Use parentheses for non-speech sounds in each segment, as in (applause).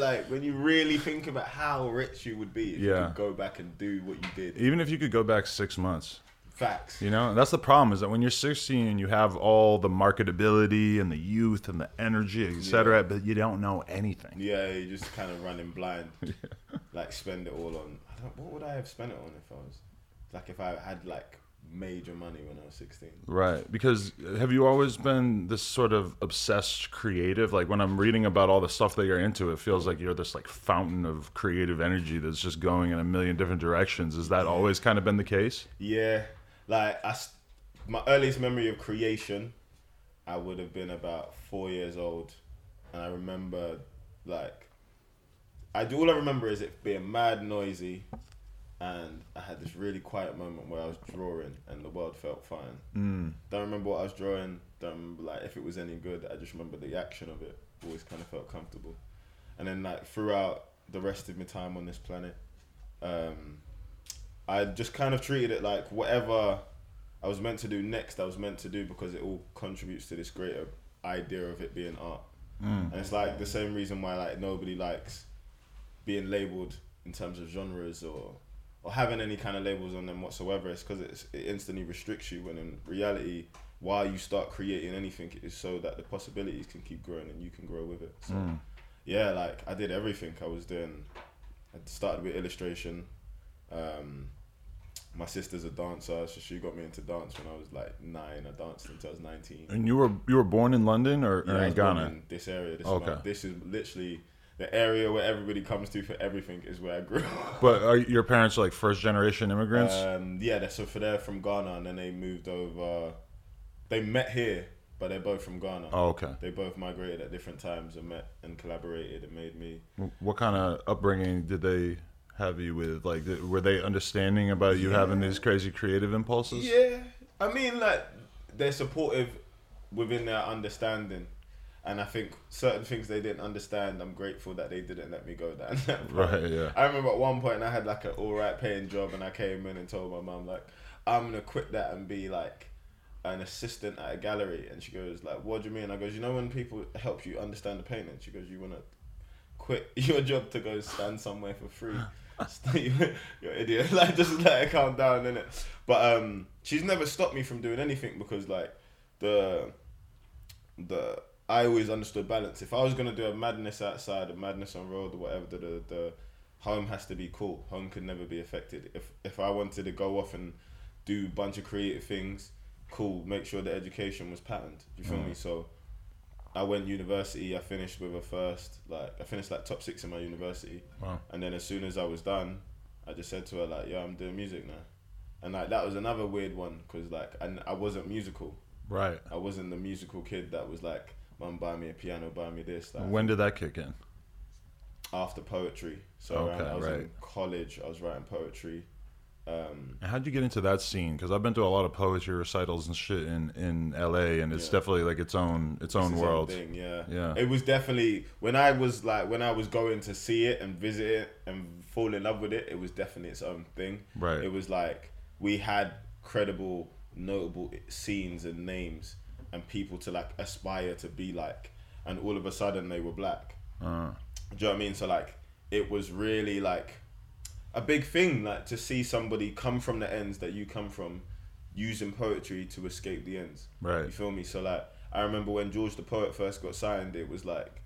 like when you really think about how rich you would be if you Yeah. could go back and do what you did. Even if you could go back six months, Facts. you know, that's the problem is that when you're 16 and you have all the marketability and the youth and the energy, etc., but you don't know anything. Yeah, you're just kind of running blind. (laughs) Like spend it all on. I don't, what would I have spent it on if I was like if I had like major money when I was sixteen? Right. Because have you always been this sort of obsessed creative? Like when I'm reading about all the stuff that you're into, it feels like you're this like fountain of creative energy that's just going in a million different directions. Has that always kind of been the case? Yeah, like I, my earliest memory of creation, I would have been about four years old, and I remember like, I do all I remember is it being mad noisy, and I had this really quiet moment where I was drawing and the world felt fine. Mm. Don't remember what I was drawing. Don't remember like if it was any good. I just remember the action of it. Always kind of felt comfortable, and then like throughout the rest of my time on this planet, um, I just kind of treated it like whatever I was meant to do next. I was meant to do because it all contributes to this greater idea of it being art. Mm. And it's like the same reason why like nobody likes being labeled in terms of genres or or having any kind of labels on them whatsoever. It's because it instantly restricts you. When in reality, why you start creating anything, is so that the possibilities can keep growing and you can grow with it. So Mm. yeah, like I did everything. I was doing. I started with illustration. Um, my sister's a dancer, so she got me into dance when I was like nine. I danced until I was nineteen. And you were you were born in London or, or in Ghana? in this area. This, Okay. is my- this is literally the area where everybody comes to for everything. Is where I grew up. (laughs) But are your parents like first generation immigrants? Um, yeah, so for they're from Ghana, and then they moved over. They met here, but they're both from Ghana. oh, okay. They both migrated at different times and met and collaborated and made me. What kind of upbringing did they have you with? Like, were they understanding about you having these crazy creative impulses? Yeah, I mean, like they're supportive within their understanding, and I think certain things they didn't understand. I'm grateful that they didn't let me go down (laughs) that path. Right. Yeah. I remember at one point I had like an all right paying job, and I came in and told my mum like, I'm gonna quit that and be like an assistant at a gallery. And she goes like, What do you mean? I goes, you know when people help you understand the painting. She goes, you wanna quit (laughs) your job to go stand somewhere for free. (laughs) You're an idiot. Like just let her calm down, innit? But um, she's never stopped me from doing anything because like the the I always understood balance. If I was gonna do a madness outside, a madness on road or whatever, the the, the home has to be cool. Home can never be affected. If if I wanted to go off and do a bunch of creative things, cool. Make sure the education was patterned. You feel Mm. me? So I went university. I finished with a first. Like I finished like top six in my university. Wow. And then as soon as I was done, I just said to her like, "Yeah, I'm doing music now." And like that was another weird one because like and I wasn't musical. Right. I wasn't the musical kid that was like, "Mum, buy me a piano, buy me this." Like, When did that kick in? after poetry, so Okay, around, I was right. in college. I was writing poetry. Um, how'd you get into that scene? Because I've been to a lot of poetry recitals and shit in, in LA, and it's Yeah. definitely like its own its own it's world. thing, yeah. Yeah. It was definitely when I was like when I was going to see it and visit it and fall in love with it. It was definitely its own thing. Right. It was like we had credible, notable scenes and names and people to like aspire to be like, and all of a sudden they were black. Uh, Do you know what I mean? So like, it was really like a big thing, like to see somebody come from the ends that you come from, using poetry to escape the ends. right. You feel me? So like, I remember when George the Poet first got signed, it was like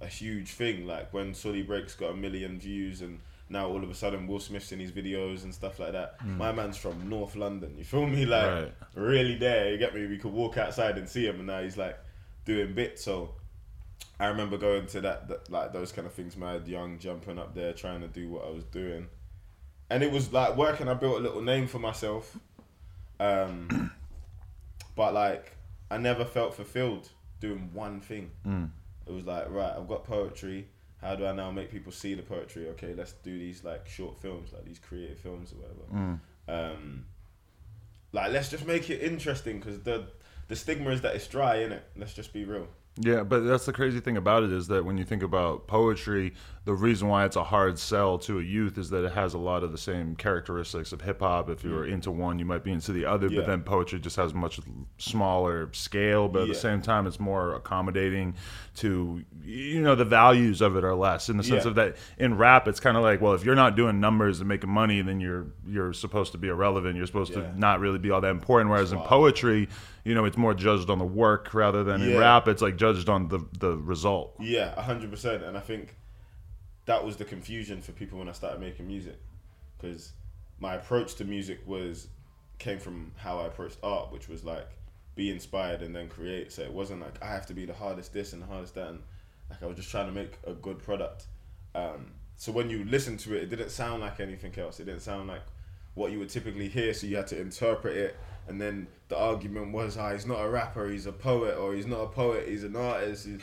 a huge thing. Like when Suli Breaks got a million views, and now all of a sudden Will Smith's in his videos and stuff like that. My man's from North London. You feel me? Like Right. really there. You get me? We could walk outside and see him, and now he's like doing bits. So I remember going to that, that like those kind of things. Mad young, jumping up there, trying to do what I was doing, and it was like working. I built a little name for myself, um, (coughs) but like I never felt fulfilled doing one thing. Mm. It was like right, I've got poetry. How do I now make people see the poetry? Okay, let's do these like short films, like these creative films or whatever. Mm. Um, like let's just make it interesting because the the stigma is that it's dry, innit? Let's just be real. Yeah, but that's the crazy thing about it is that when you think about poetry, the reason why it's a hard sell to a youth is that it has a lot of the same characteristics of hip hop. If you were into one, you might be into the other, Mm. Yeah. but then poetry just has much smaller scale, but at the same time, it's more accommodating to, you know, the values of it are less in the sense Yeah. of that in rap, it's kind of like, well, if you're not doing numbers and making money, then you're, you're supposed to be irrelevant. You're supposed Yeah. to not really be all that important. Whereas in poetry, you know, it's more judged on the work rather than in rap, it's like judged on the, the result. Yeah, hundred percent. And I think that was the confusion for people when I started making music, because my approach to music was came from how I approached art, which was like be inspired and then create. So it wasn't like I have to be the hardest this and the hardest that. And like I was just trying to make a good product. Um, so when you listen to it, it didn't sound like anything else. It didn't sound like what you would typically hear. So you had to interpret it. And then the argument was, ah, he's not a rapper, he's a poet, or he's not a poet, he's an artist. He's,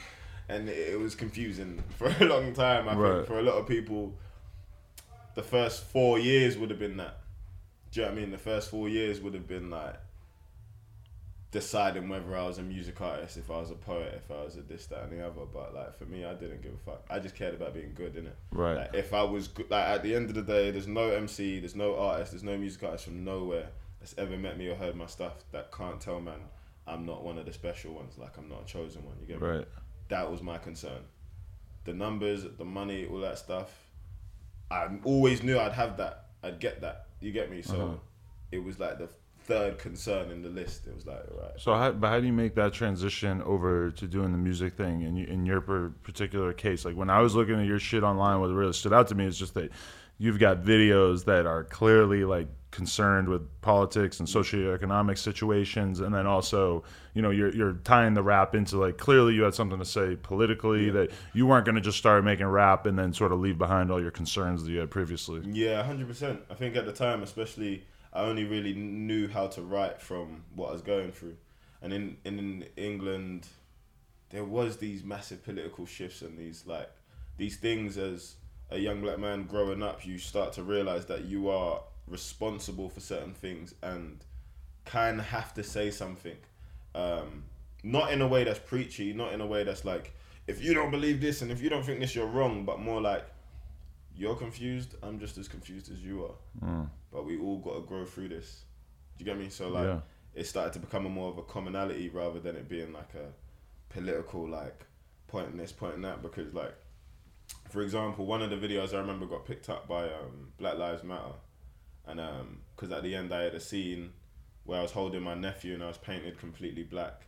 and it, it was confusing (laughs) for a long time. I Right. think for a lot of people, the first four years would have been that. Do you know what I mean? The first four years would have been like deciding whether I was a music artist, if I was a poet, if I was a this, that, and the other. But like for me, I didn't give a fuck. I just cared about being good in it. Right. Like, if I was good, like at the end of the day, there's no MC, there's no artist, there's no music artist from nowhere that's ever met me or heard my stuff that can't tell man I'm not one of the special ones. Like I'm not a chosen one. You get me? Right. That was my concern. The numbers, the money, all that stuff. I always knew I'd have that. I'd get that. You get me? So Uh-huh. it was like the third concern in the list. It was like, right. So, how, but how do you make that transition over to doing the music thing in, you, in your particular case? Like when I was looking at your shit online, what really stood out to me is just that you've got videos that are clearly like concerned with politics and socioeconomic situations, and then also, you know, you're you're tying the rap into like clearly you had something to say politically Yeah. that you weren't going to just start making rap and then sort of leave behind all your concerns that you had previously. Yeah, hundred percent. I think at the time, especially, I only really knew how to write from what I was going through, and in in England, there was these massive political shifts and these like these things as a young black man growing up, you start to realize that you are responsible for certain things and can have to say something. Um, not in a way that's preachy, not in a way that's like, if you don't believe this and if you don't think this, you're wrong, but more like, you're confused, I'm just as confused as you are. Mm. But we all got to grow through this. Do you get me? So, like, Yeah. it started to become a more of a commonality rather than it being like a political, like, pointing this, pointing that. Because, like, for example, one of the videos I remember got picked up by um, Black Lives Matter. And because at the end I had a scene where I was holding my nephew and I was painted completely black.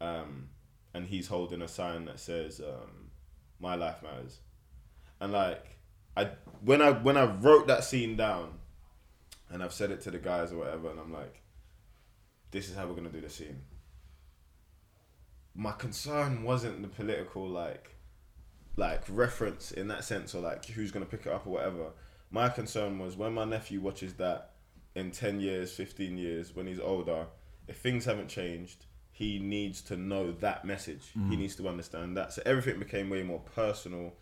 Um, and he's holding a sign that says, um, My life matters. And like, I when I when I wrote that scene down, and I've said it to the guys or whatever, and I'm like, this is how we're gonna do the scene. My concern wasn't the political like, like reference in that sense, or like who's gonna pick it up or whatever. My concern was when my nephew watches that in ten years, fifteen years, when he's older, if things haven't changed, he needs to know that message. He mm. needs to understand that. So everything became way more personal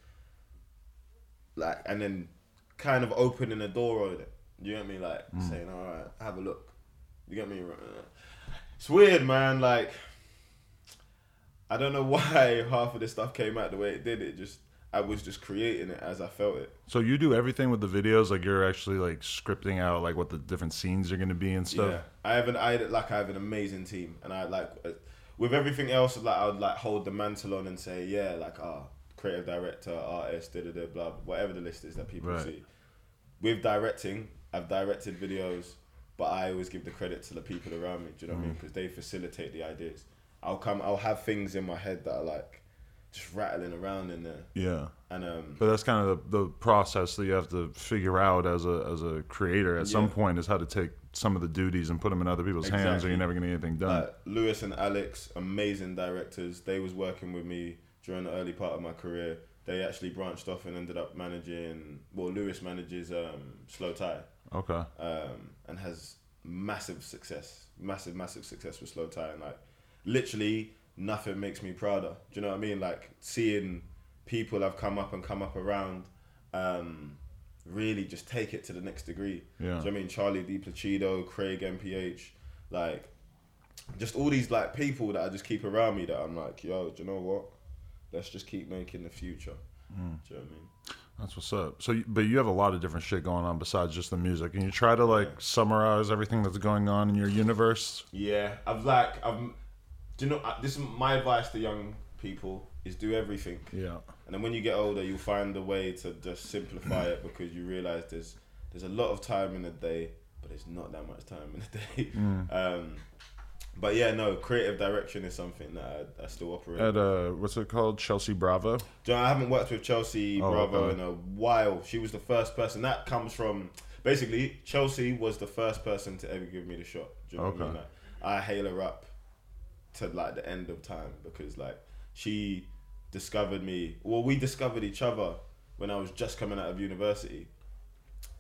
like and then kind of opening the door on it. You get me? Like mm. saying, "All right, have a look." You get me? It's weird, man. Like I don't know (laughs) why half of this stuff came out the way it did. It just I was just creating it as I felt it. So you do everything with the videos, like you're actually like scripting out like what the different scenes are going to be and stuff. Yeah, I have an I like I have an amazing team, and I like uh, with everything else like I would like hold the mantle on and say yeah like ah creative director artist da da da blah whatever the list is that people Right. see. With directing, I've directed videos, but I always give the credit to the people around me. Do you know what I mean? Because they facilitate the ideas. I'll come. I'll have things in my head that are like just rattling around in there, Yeah. and um But that's kind of the, the process that you have to figure out as a as a creator at some point is how to take some of the duties and put them in other people's hands, or you're never going to get anything done. Like Lewis and Alex, amazing directors. They was working with me during the early part of my career. They actually branched off and ended up managing. Well, Lewis manages um, Slowthai okay. um, and has massive success, massive, massive success with Slowthai. And like, literally, nothing makes me prouder. Do you know what I mean? Like seeing people have come up and come up around, um, really just take it to the next degree. Yeah. Do you know what I mean? Charlie Di Placido, Craig MPH, like just all these like people that I just keep around me that I'm like, yo, do you know what? Let's just keep making the future. Mm. Do you know what I mean? That's what's up. So, but you have a lot of different shit going on besides just the music. Can you try to like summarize everything that's going on in your universe? Yeah, I've like I've. Do you know uh, this is my advice to young people is do everything, Yeah. and then when you get older, you'll find a way to just simplify it because you realize there's there's a lot of time in the day, but there's not that much time in the day. (laughs) Um, but yeah, no, creative direction is something that I, I still operate. At uh, what's it called? Chelsea Bravo. Do you know, I haven't worked with Chelsea Oh, Bravo okay. in a while. She was the first person. That comes from basically Chelsea was the first person to ever give me the shot. Do you know what I mean? Okay. Like, I hail her up to like the end of time because like she discovered me. Well, we discovered each other when I was just coming out of university,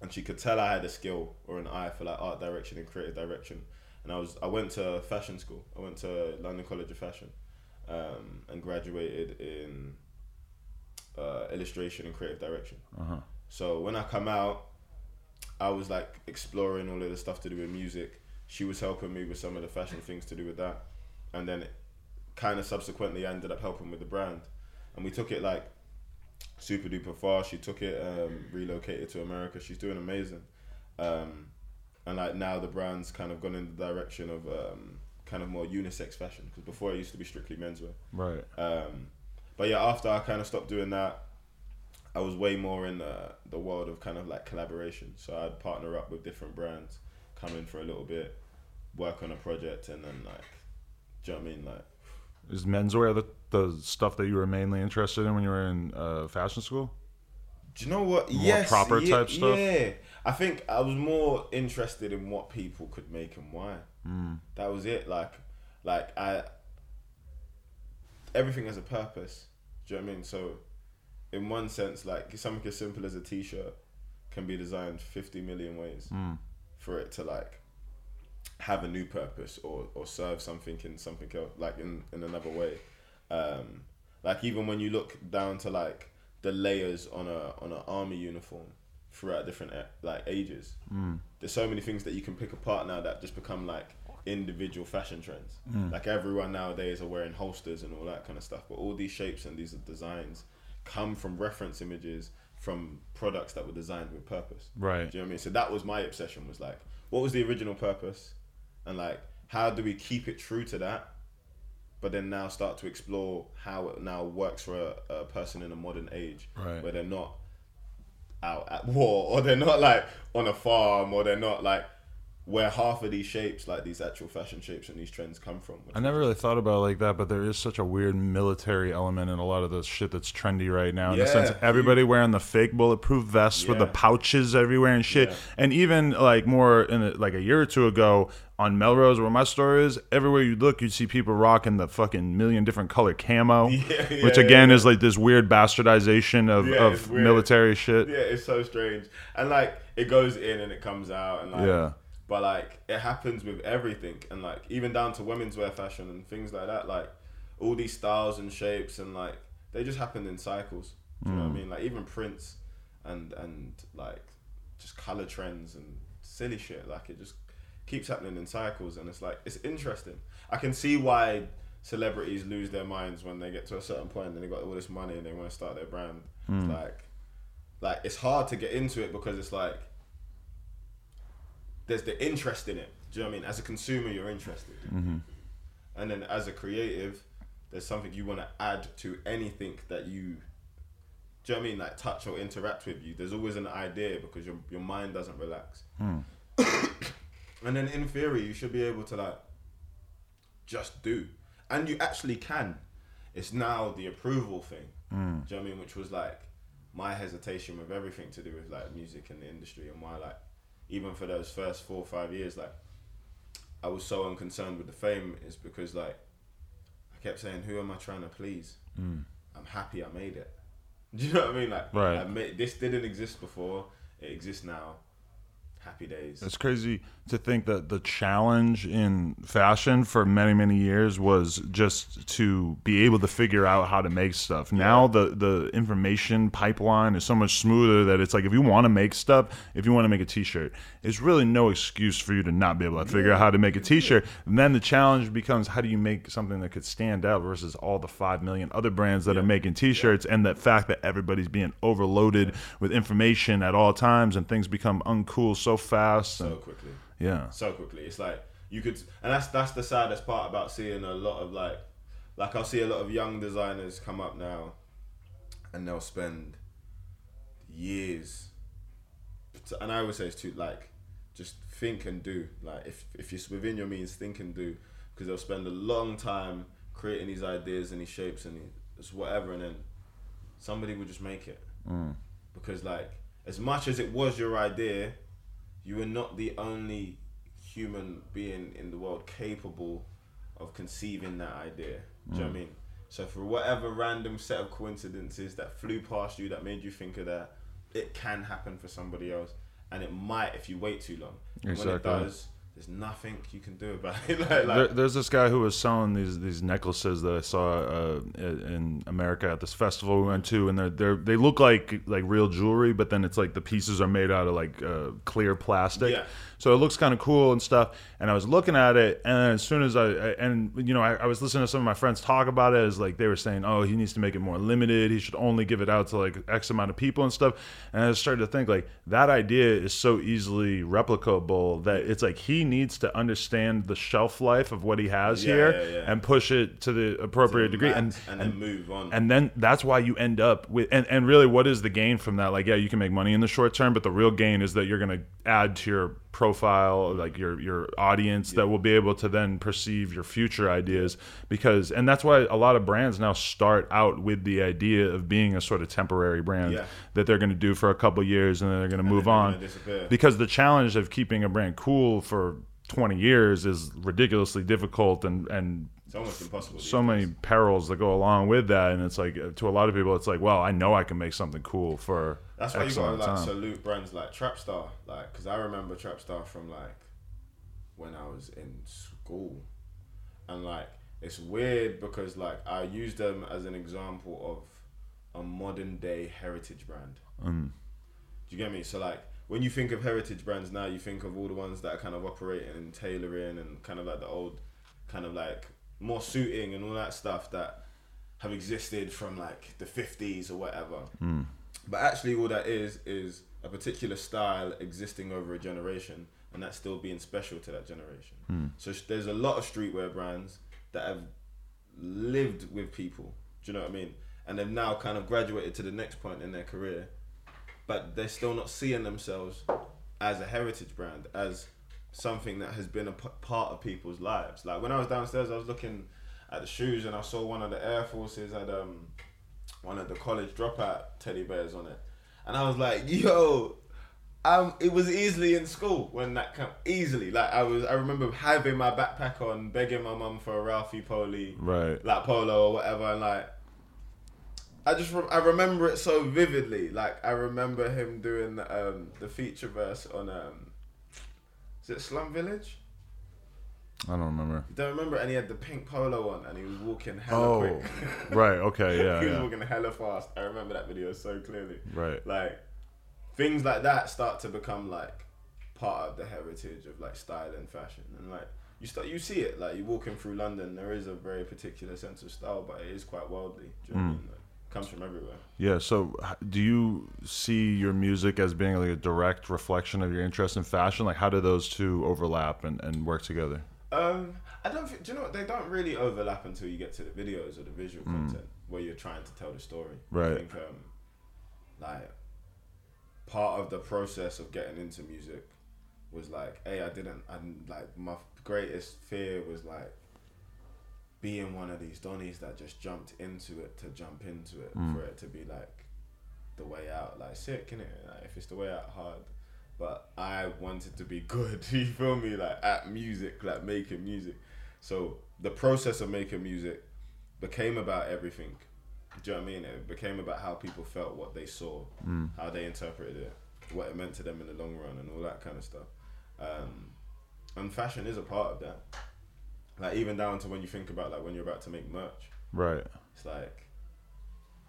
and she could tell I had a skill or an eye for like art direction and creative direction. And I was I went to fashion school. I went to London College of Fashion, um, and graduated in uh, illustration and creative direction. Uh-huh. So when I come out, I was like exploring all of the stuff to do with music. She was helping me with some of the fashion things to do with that, and then kind of subsequently I ended up helping with the brand, and we took it like super duper far. She took it, um, relocated to America. She's doing amazing, um, and like now the brand's kind of gone in the direction of um, kind of more unisex fashion because before it used to be strictly menswear. Right. Um, but yeah, after I kind of stopped doing that, I was way more in the, the world of kind of like collaboration. So I'd partner up with different brands, come in for a little bit, work on a project, and then like, do you know what I mean? Like, Is menswear the the stuff that you were mainly interested in when you were in uh, fashion school? do you know what? More yes, proper yeah, type stuff? Yeah, I think I was more interested in what people could make and why. Mm. That was it. Like, like I. Everything has a purpose. Do you know what I mean? So, in one sense, like something as simple as a T-shirt can be designed fifty million ways Mm. for it to like have a new purpose or or serve something in something else, like in in another way. Um, like even when you look down to like the layers on a on an army uniform throughout different like ages. Mm. There's so many things that you can pick apart now that just become like individual fashion trends. Mm. Like everyone nowadays are wearing holsters and all that kind of stuff. But all these shapes and these designs come from reference images from products that were designed with purpose. Right. Do you know what I mean? So that was my obsession was like, what was the original purpose? And like, how do we keep it true to that? But then now start to explore how it now works for a, a person in a modern age Right. where they're not out at (laughs) war or they're not like on a farm or they're not like where half of these shapes, like these actual fashion shapes and these trends come from. I never really thought about it like that, but there is such a weird military element in a lot of the shit that's trendy right now. In the sense, Yeah. everybody wearing the fake bulletproof vests with the pouches everywhere and shit. Yeah. And even like more in a, like a year or two ago on Melrose, where my store is, everywhere you look, you'd see people rocking the fucking million different color camo, Yeah, (laughs) yeah, which again yeah. is like this weird bastardization of, Yeah, of military shit. Yeah, it's so strange. And like it goes in and it comes out and like Yeah. But like it happens with everything and like even down to women's wear fashion and things like that, like all these styles and shapes and like they just happen in cycles. Do you know what I mm. mean? Like even prints and and like just color trends and silly shit. Like it just keeps happening in cycles and it's like it's interesting. I can see why celebrities lose their minds when they get to a certain point and they got all this money and they want to start their brand. It's like like it's hard to get into it because it's like there's the interest in it. Do you know what I mean? As a consumer, you're interested, mm-hmm. and then as a creative, there's something you want to add to anything that you. Do you know what I mean? Like touch or interact with you. There's always an idea because your your mind doesn't relax. Hmm. (coughs) and then in theory, you should be able to like just do, and you actually can. It's now the approval thing. Hmm. Do you know what I mean? Which was like my hesitation with everything to do with like music and the industry and why like even for those first four or five years like I was so unconcerned with the fame is because like I kept saying who am I trying to please? Mm. I'm happy I made it. (laughs) Do you know what I mean? Like Right. I made, this didn't exist before. It exists now. Happy days. It's crazy to think that the challenge in fashion for many many years was just to be able to figure out how to make stuff. Now the the information pipeline is so much smoother that it's like if you want to make stuff, if you want to make a t-shirt, it's really no excuse for you to not be able to figure out how to make a t-shirt. And then the challenge becomes how do you make something that could stand out versus all the 5 million other brands that are making t-shirts and the fact that everybody's being overloaded with information at all times and things become uncool so fast so and, quickly. yeah. so quickly. It's like you could, and that's that's the saddest part about seeing a lot of like, like I'll see a lot of young designers come up now, and they'll spend years, and I always say it's too like, just think and do. Like if if you're within your means, think and do, because they'll spend a long time creating these ideas and these shapes and it's whatever, and then somebody will just make it mm. because like as much as it was your idea you are not the only human being in the world capable of conceiving that idea. Do you know what I mm. mean? So for whatever random set of coincidences that flew past you that made you think of that, it can happen for somebody else, and it might if you wait too long. And When it does, there's nothing you can do about it. (laughs) like, There, there's this guy who was selling these these necklaces that I saw uh, in America at this festival we went to, and they're, they're they look like like real jewelry, but then it's like the pieces are made out of like uh, clear plastic. Yeah. So it looks kind of cool and stuff. And I was looking at it, and as soon as I, I and you know I, I was listening to some of my friends talk about it, as like they were saying, oh, he needs to make it more limited. He should only give it out to like X amount of people and stuff. And I started to think like that idea is so easily replicable that it's like he needs to understand the shelf life of what he has Yeah, here yeah, yeah. and push it to the appropriate degree. And and, then move on. and then that's why you end up with and, and really what is the gain from that like yeah you can make money in the short term but the real gain is that you're going to add to your profile like your your audience that will be able to then perceive your future ideas because and that's why a lot of brands now start out with the idea of being a sort of temporary brand that they're going to do for a couple years and then they're going to move they're on gonna because the challenge of keeping a brand cool for 20 years is ridiculously difficult and and it's almost impossible. so many perils that go along with that, and it's like to a lot of people, it's like, well, I know I can make something cool for That's why X you gotta like time. salute brands like Trapstar, like because I remember Trapstar from like when I was in school, and like it's weird because like I use them as an example of a modern day heritage brand. Mm. Do you get me? So like when you think of heritage brands now, you think of all the ones that are kind of operating and tailoring and kind of like the old, kind of like more suiting and all that stuff that have existed from like the fifties or whatever. Mm. But actually, all that is is a particular style existing over a generation, and that's still being special to that generation. Hmm. So there's a lot of streetwear brands that have lived with people. Do you know what I mean? And they've now kind of graduated to the next point in their career, but they're still not seeing themselves as a heritage brand, as something that has been a p- part of people's lives. Like when I was downstairs, I was looking at the shoes and I saw one of the Air Forces had um one of the college dropout teddy bears on it, and I was like, yo. Um, it was easily in school when that came easily. Like I was, I remember having my backpack on, begging my mum for a Ralphie Poli, right. like polo or whatever, and like I just re- I remember it so vividly. Like I remember him doing the, um, the feature verse on um, is it Slum Village? I don't remember. You don't remember? And he had the pink polo on, and he was walking hella Oh, quick. (laughs) right. Okay. (laughs) Yeah. he was Yeah. walking hella fast. I remember that video so clearly. Right. Like things like that start to become like part of the heritage of like style and fashion, and like you start you see it. Like you're walking through London, there is a very particular sense of style, but it is quite worldly. Do you know what I Mm. mean? Like, comes from everywhere. Yeah. So, do you see your music as being like a direct reflection of your interest in fashion? Like, how do those two overlap and, and work together? Um, I don't. Think, do you know what? They don't really overlap until you get to the videos or the visual Mm. content where you're trying to tell the story. Right. I think um, like part of the process of getting into music was like, hey, I didn't. I like my greatest fear was like being one of these Donnies that just jumped into it to jump into it Mm. for it to be like the way out. Like sick, innit? Like if it's the way out, hard. But I wanted to be good. (laughs) You feel me? Like at music, like making music. So the process of making music became about everything. Do you know what I mean? It became about how people felt, what they saw, Mm. how they interpreted it. what it meant to them in the long run and all that kind of stuff. Um, and fashion is a part of that. Like even down to when you think about like when you're about to make merch, Right. it's like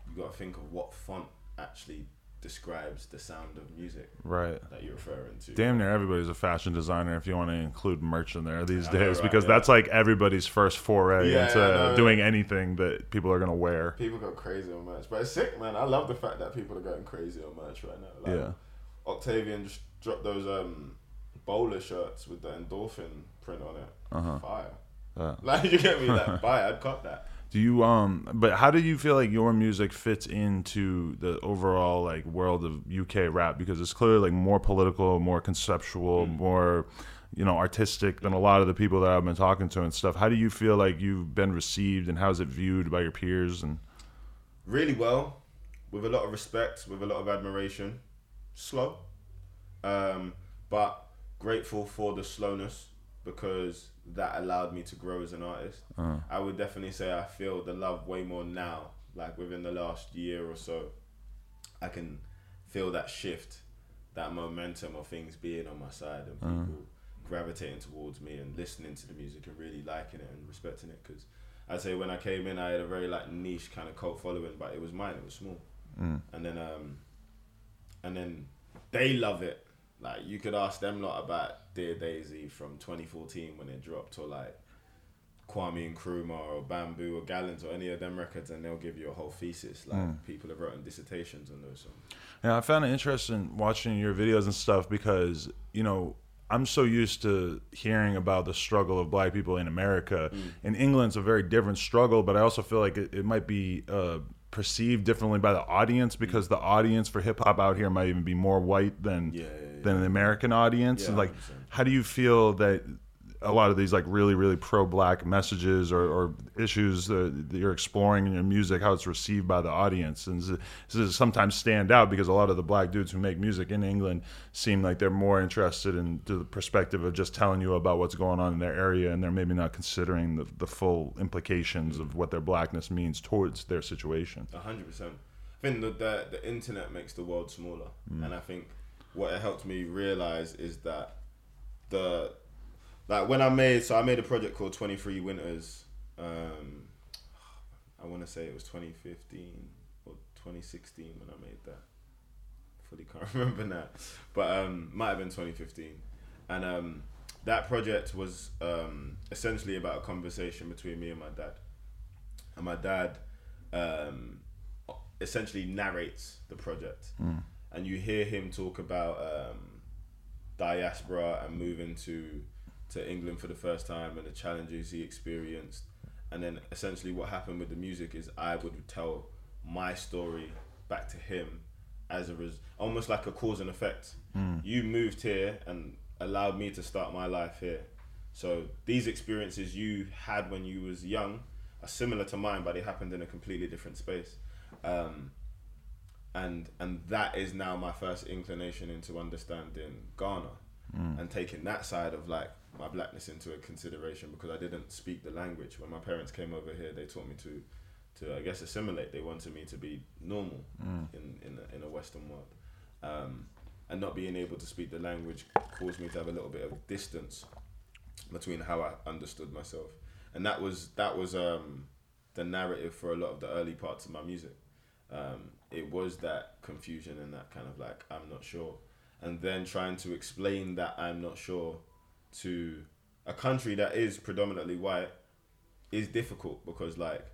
you got to think of what font actually describes the sound of music Right. that you're referring to. Damn near everybody's a fashion designer if you want to include merch in there these I know, days right, because yeah. that's like everybody's first foray Yeah, into know. doing anything that people are gonna wear. People go crazy on merch, but it's sick, man. I love the fact that people are going crazy on merch right now. Like, Yeah. Octavian just dropped those um bowler shirts with the endorphin print on it. Uh-huh. Fire. Uh, Like you get me? Like (laughs) buy, I'd cut that. do you um but how do you feel like your music fits into the overall like world of UK rap because it's clearly like more political, more conceptual, Mm. more you know, artistic than a lot of the people that I've been talking to and stuff. How do you feel like you've been received and how's it viewed by your peers and Really well, with a lot of respect, with a lot of admiration. Slow, um, but grateful for the slowness because that allowed me to grow as an artist. uh, I would definitely say I feel the love way more now. Like within the last year or so, I can feel that shift, that momentum of things being on my side and people gravitating towards me and listening to the music and really liking it and respecting it. Because I'd say when I came in, I had a very like niche kind of cult following, but it was mine. It was small, mm, and then um, and then they love it. Like you could ask them lot about Dear Daisy from 2014 when it dropped, or like Kwame Nkrumah or Bamboo or Gallons or any of them records, and they'll give you a whole thesis. Like Mm. people have written dissertations on those songs. Yeah, I found it interesting watching your videos and stuff because, you know, I'm so used to hearing about the struggle of black people in America. In England, it's a very different struggle, but I also feel like it, it might be uh, perceived differently by the audience because the audience for hip hop out here might even be more white than yeah, yeah. Than the American audience. Yeah, like, 100%. how do you feel that a lot of these like really really pro black messages or, or issues that that you're exploring in your music how it's received by the audience and does it, does it sometimes stand out because a lot of the black dudes who make music in england seem like they're more interested in the perspective of just telling you about what's going on in their area and they're maybe not considering the, the full implications of what their blackness means towards their situation A hundred percent. I think that the, the internet makes the world smaller, mm. and I think what it helped me realize is that the like when I made so I made a project called Twenty Three Winters. Um, I want to say it was 2015 or 2016 when I made that. Fully can't (laughs) remember now, but um, might have been 2015, and um, that project was um, essentially about a conversation between me and my dad, and my dad um, essentially narrates the project, and you hear him talk about um, diaspora and moving to to England for the first time and the challenges he experienced, and then essentially what happened with the music is I would tell my story back to him as a res- almost like a cause and effect. You moved here and allowed me to start my life here. So these experiences you had when you was young are similar to mine, but they happened in a completely different space. Um, and and that is now my first inclination into understanding Ghana and taking that side of like my blackness into a consideration because I didn't speak the language. When my parents came over here, they taught me to to I guess assimilate. They wanted me to be normal in in a, in a Western world, um, and not being able to speak the language caused me to have a little bit of distance between how I understood myself, and that was that was um, the narrative for a lot of the early parts of my music. Um, it was that confusion and that kind of like I'm not sure, and then trying to explain that I'm not sure to a country that is predominantly white is difficult because like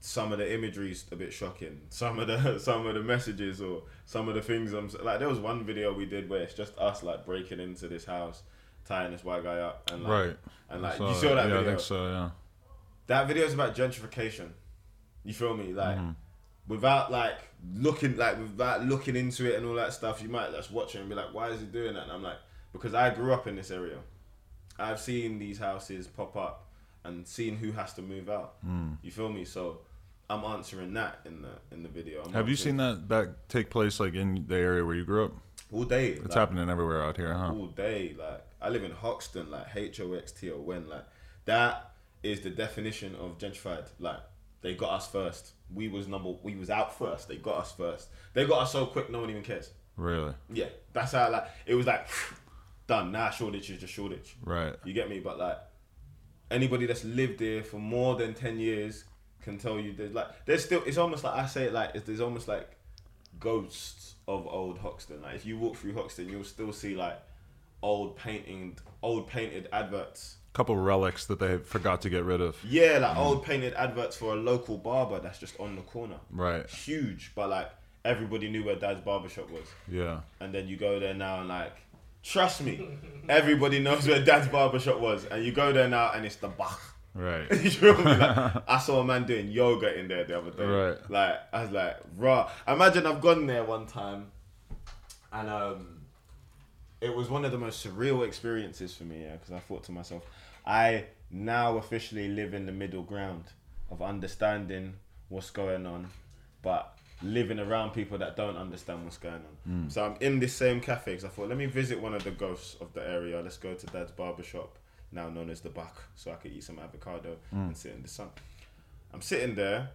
some of the imagery is a bit shocking. (laughs) Some of the some of the messages or some of the things I'm like. There was one video we did where it's just us like breaking into this house, tying this white guy up, and like, right and like saw you saw that yeah video. i think so yeah That video is about gentrification. You feel me? Like Mm-hmm. Without like looking like without looking into it and all that stuff, you might just watch it and be like, why is he doing that? And I'm like, because I grew up in this area. I've seen these houses pop up and seen who has to move out. Mm. You feel me? So I'm answering that in the in the video. I'm have you seen that that take place like in the area where you grew up all day? it's like, happening everywhere out here huh all day. Like I live in Hoxton, like H O X T O N. Like that is the definition of gentrified. Like they got us first. We was number. We was out first. They got us first. They got us so quick, no one even cares. Really? Yeah, that's how like it was like (sighs) done. Now Shoreditch is just Shoreditch. Right. You get me? But like anybody that's lived there for more than ten years can tell you there's like there's still it's almost like I say it like it's, there's almost like ghosts of old Hoxton. Like if you walk through Hoxton, you'll still see like old painting, old painted adverts. Couple relics that they forgot to get rid of. Yeah, like old painted adverts for a local barber that's just on the corner. Right. Huge, but like everybody knew where Dad's barbershop was. Yeah. and then you go there now and like trust me everybody knows where dad's barbershop was and you go there now and it's the Bach Right. (laughs) you feel me? Like, (laughs) I saw a man doing yoga in there the other day. Right. Like I was like, raw. Imagine I've gone there one time, and um, it was one of the most surreal experiences for me. Yeah, because I thought to myself, I now officially live in the middle ground of understanding what's going on, but living around people that don't understand what's going on. So I'm in this same cafe because I thought, let me visit one of the ghosts of the area. Let's go to Dad's barbershop, now known as the Buck, so I could eat some avocado and sit in the sun. I'm sitting there,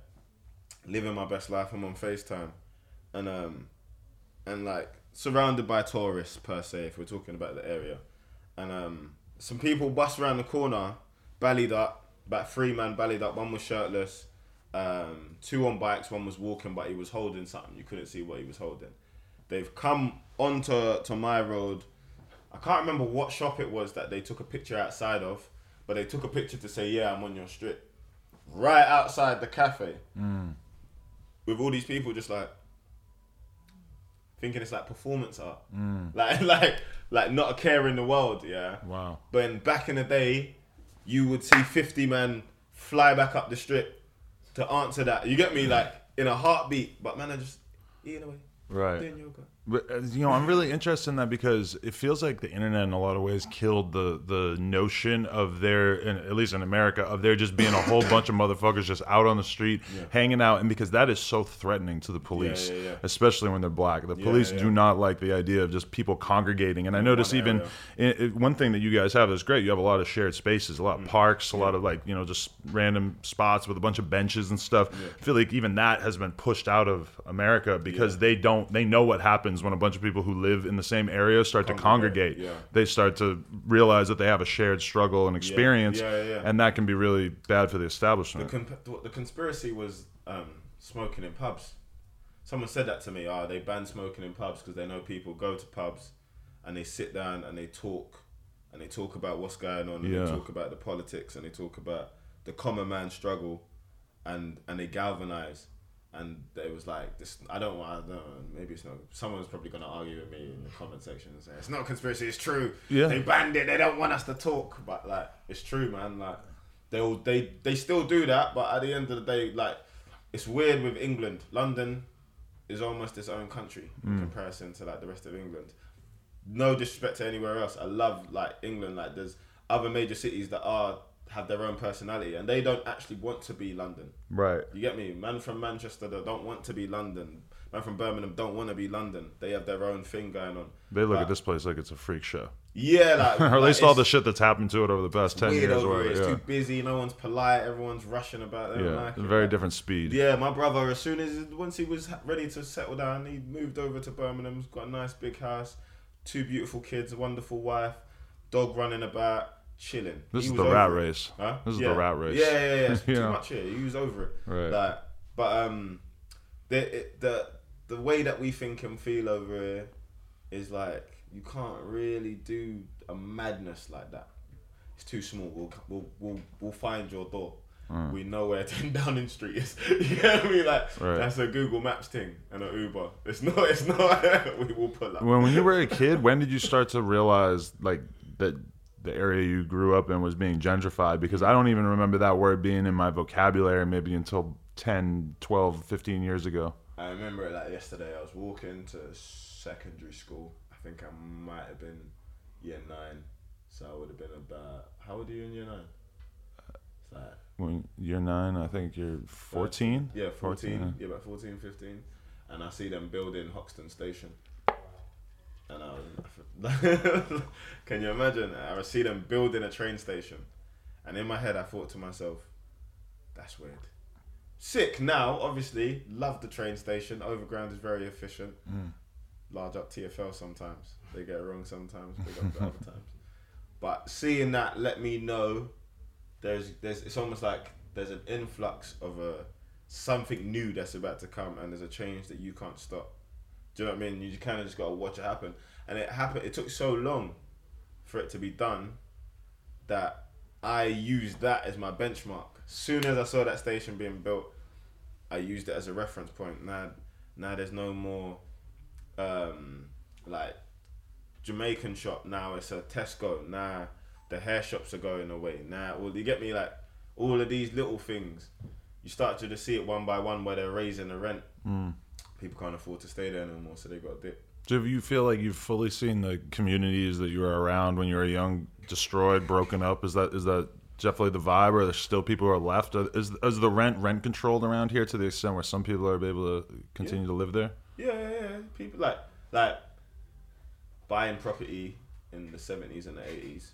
living my best life. I'm on FaceTime, and um, and like surrounded by tourists per se, if we're talking about the area, and um, some people bust around the corner, ballied up, about three man ballied up. One was shirtless, um, two on bikes. One was walking, but he was holding something. You couldn't see what he was holding. They've come onto to my road. I can't remember what shop it was that they took a picture outside of, but they took a picture to say, "Yeah, I'm on your strip." Right outside the cafe, with all these people just like thinking it's like performance art, mm. (laughs) like like like not a care in the world, yeah. Wow. But in, back in the day, you would see 50 man fly back up the strip to answer that. You get me? Like in a heartbeat, but man, I just eating away, Right. doing yoga. But uh, you know, I'm really interested in that because it feels like the internet, in a lot of ways, killed the the notion of there, at least in America, of there just being a whole bunch of motherfuckers just out on the street, hanging out, and because that is so threatening to the police, yeah, yeah. especially when they're black. The police yeah. do not like the idea of just people congregating. And I notice even area. i i- one thing that you guys have is great. You have a lot of shared spaces, a lot of Mm. parks, a lot of like you know just random spots with a bunch of benches and stuff. I feel like even that has been pushed out of America because they don't they know what happens when a bunch of people who live in the same area start to Congregate, congregate. yeah. They start to realize that they have a shared struggle and experience, yeah, yeah. and that can be really bad for the establishment. The, con- the conspiracy was um, smoking in pubs. Someone said that to me. Ah, they ban smoking in pubs because they know people go to pubs and they sit down and they talk and they talk about what's going on and they talk about the politics and they talk about the common man struggle and and they galvanize. And it was like this. I don't want. I don't know, maybe it's not. Someone's probably gonna argue with me in the comment section and say it's not a conspiracy. It's true. Yeah. They banned it. They don't want us to talk. But like, it's true, man. Like, they will. They they still do that. But at the end of the day, like, it's weird with England. London is almost its own country in mm. comparison to like the rest of England. No disrespect to anywhere else. I love like England. Like, there's other major cities that are have their own personality and they don't actually want to be London. right. You get me? Man from Manchester that don't want to be London. Man from Birmingham don't want to be London. They have their own thing going on. They look at this place like it's a freak show, Yeah, like or (laughs) at like, least all the shit that's happened to it over the past ten years. Where, here. It's yeah, too busy. No one's polite. Everyone's rushing about. They yeah, like it. very different speed. Yeah, my brother, as soon as once he was ready to settle down, he moved over to Birmingham. He's got a nice big house, two beautiful kids, a wonderful wife, dog running about, chilling. This He is the rat race. Huh? This is yeah. the rat race. Yeah, yeah, yeah. It's You (laughs) too know? much here. He was over it. Right. Like, but um, the it, the the way that we think and feel over here is like you can't really do a madness like that. It's too small. We'll we'll we'll, we'll find your door. We know where (laughs) 10 Downing Street is. (laughs) you get me? Like Right. that's a Google Maps thing and an Uber. It's not. It's not. we will pull up. when, when you were a kid, when did you start to realize like that the area you grew up in was being gentrified? Because I don't even remember that word being in my vocabulary maybe until 10, 12, 15 years ago. I remember it like yesterday. I was walking to secondary school. I think I might have been year nine. So I would have been about. How old are you in year nine? It's like When you're nine, I think you're 14. Yeah, 14. 14, yeah. about 14, 15. And I see them building Hoxton Station. And I um, was, (laughs) can you imagine? I see them building a train station. And in my head, I thought to myself, that's weird. Sick now, obviously. Love the train station. Overground is very efficient. Mm. large up TFL sometimes. They get it wrong sometimes. Big up the other times. But seeing that let me know there's there's it's almost like there's an influx of a something new that's about to come and there's a change that you can't stop. Do you know what I mean? You kind of just gotta watch it happen. And it happened. It took so long for it to be done that I used that as my benchmark. Soon as I saw that station being built, I used it as a reference point. Now, now there's no more um, like Jamaican shop. Now it's a Tesco. Now the hair shops are going away. Now, well, you get me like all of these little things. You start to just see it one by one where they're raising the rent. Mm. People can't afford to stay there anymore, so they got a dip. Do you feel like you've fully seen the communities that you were around when you were young destroyed, broken up? Is that is that definitely the vibe, or there's still people who are left? Is is the rent rent controlled around here to the extent where some people are able to continue Yeah. to live there? Yeah, yeah, yeah. People like like buying property in the seventies and the eighties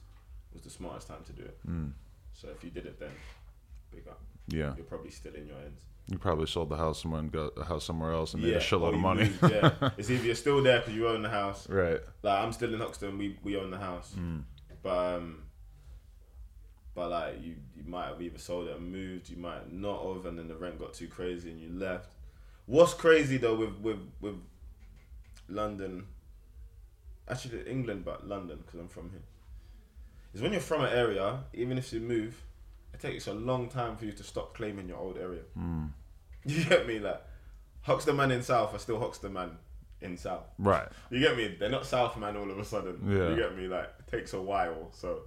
was the smartest time to do it. Mm. So if you did it then, big up. Yeah, You're probably still in your ends. You probably sold the house somewhere and got a house somewhere else and made yeah, a shitload of money. moved, yeah, (laughs) it's either you're still there because you own the house. right. Like I'm still in Hoxton. We we own the house, Mm. but um, but like you you might have either sold it and moved. You might not have, and then the rent got too crazy and you left. What's crazy though with with with London, actually England, but London because I'm from here, is when you're from an area, even if you move, it takes a long time for you to stop claiming your old area. Mm. (laughs) You get me? Like Hoxton man in South are still Hoxton man in South. Right. You get me? They're not South man all of a sudden. Yeah. You get me? Like it takes a while. So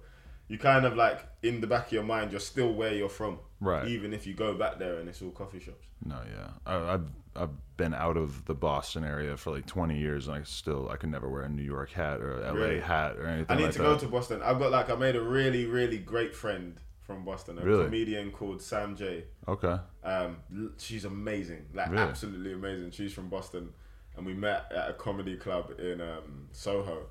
you kind of like in the back of your mind, you're still where you're from. Right. Even if you go back there and it's all coffee shops. No, yeah. I, I've I've been out of the Boston area for like 20 years, and I still I can never wear a New York hat or LA Really? hat or anything I need like to that. go to Boston. I've got like I made a really really great friend from Boston. A Really? comedian called Sam Jay. okay. Um, she's amazing, like Really? absolutely amazing. She's from Boston, and we met at a comedy club in um, Soho,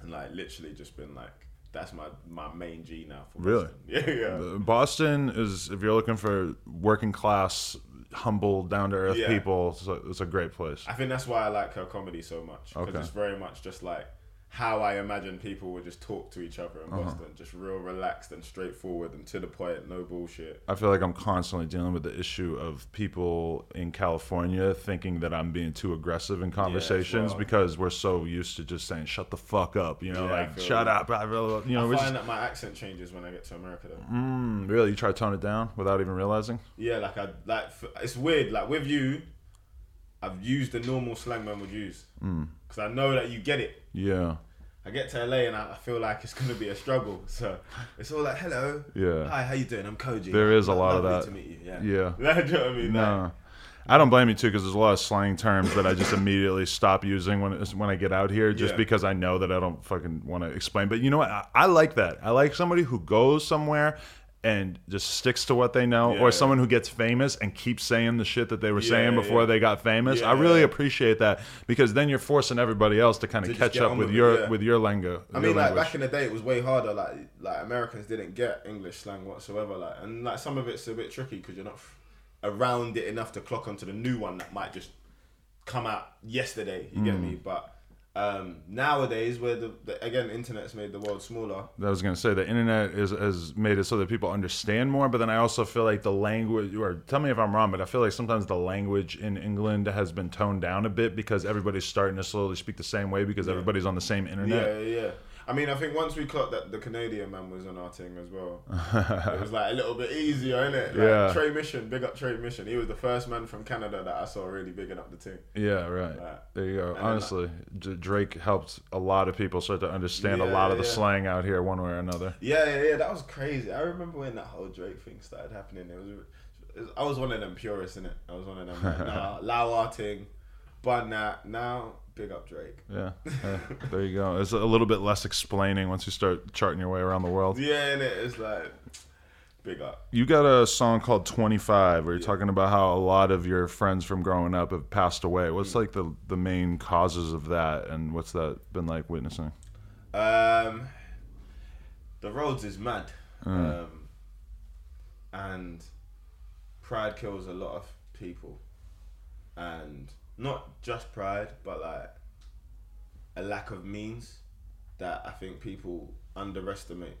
and like literally just been like, that's my my main G now. For Really? Boston. (laughs) Yeah, yeah. Boston is if you're looking for working class, humble, down to earth Yeah. people, it's a, it's a great place. I think that's why I like her comedy so much because Okay. it's very much just like how I imagine people would just talk to each other in Uh-huh. Boston, just real relaxed and straightforward and to the point, no bullshit. I feel like I'm constantly dealing with the issue of people in California thinking that I'm being too aggressive in conversations well. because we're so used to just saying "shut the fuck up," you know, Yeah, like "shut up," blah, blah. you know. I find just, that my accent changes when I get to America though. mm, really, you try to tone it down without even realizing. Yeah, like I like it's weird. Like with you, I've used the normal slang man would use Mm. because I know that you get it. Yeah, I get to LA and I, I feel like it's gonna be a struggle. So it's all like, "Hello, yeah, hi, how you doing? I'm Kojey." There is a lot of that. To meet you. Yeah. yeah. (laughs) You know what I mean? Like, I don't blame you too because there's a lot of slang terms that I just immediately stop using when it's- when I get out here, just Yeah. because I know that I don't fucking want to explain. But you know what? I, I like that. I like somebody who goes somewhere and just sticks to what they know, Yeah. or someone who gets famous and keeps saying the shit that they were Yeah, saying before yeah. they got famous. I really appreciate that because then you're forcing everybody else to kind of just catch up with with it, your with your lingo. I mean, like language. back in the day, it was way harder. Like, like Americans didn't get English slang whatsoever. Like, and like some of it's a bit tricky because you're not f- around it enough to clock onto the new one that might just come out yesterday. You get Mm. me? But um, nowadays, where the, the again, internet's made the world smaller. I was gonna say the internet is has made it so that people understand more, but then I also feel like the language, or tell me if I'm wrong, but I feel like sometimes the language in England has been toned down a bit because everybody's starting to slowly speak the same way because everybody's on the same internet. Yeah, yeah, yeah. I mean, I think once we clocked that the Canadian man was on our thing as well, it was like a little bit easier, innit? Like, (laughs) Yeah. Tre Mission, big up Tre Mission. He was the first man from Canada that I saw really bigging up the team. Yeah, right. Like, There you go. Honestly, D- Drake helped a lot of people start to understand a lot of the yeah. slang out here, one way or another. Yeah, yeah, yeah, that was crazy. I remember when that whole Drake thing started happening. It was, it was I was one of them purists in it. I was one of them. Like, (laughs) nah, Lao Arting, but nah, now big up Drake. Yeah, (laughs) yeah, there you go. It's a little bit less explaining once you start charting your way around the world. Yeah, and it's like big up. You got a song called 25 where you're Yeah. talking about how a lot of your friends from growing up have passed away. Mm. What's like the the main causes of that and what's that been like witnessing? Um, the roads is mad, Mm. um, and pride kills a lot of people, and not just pride, but like a lack of means that I think people underestimate.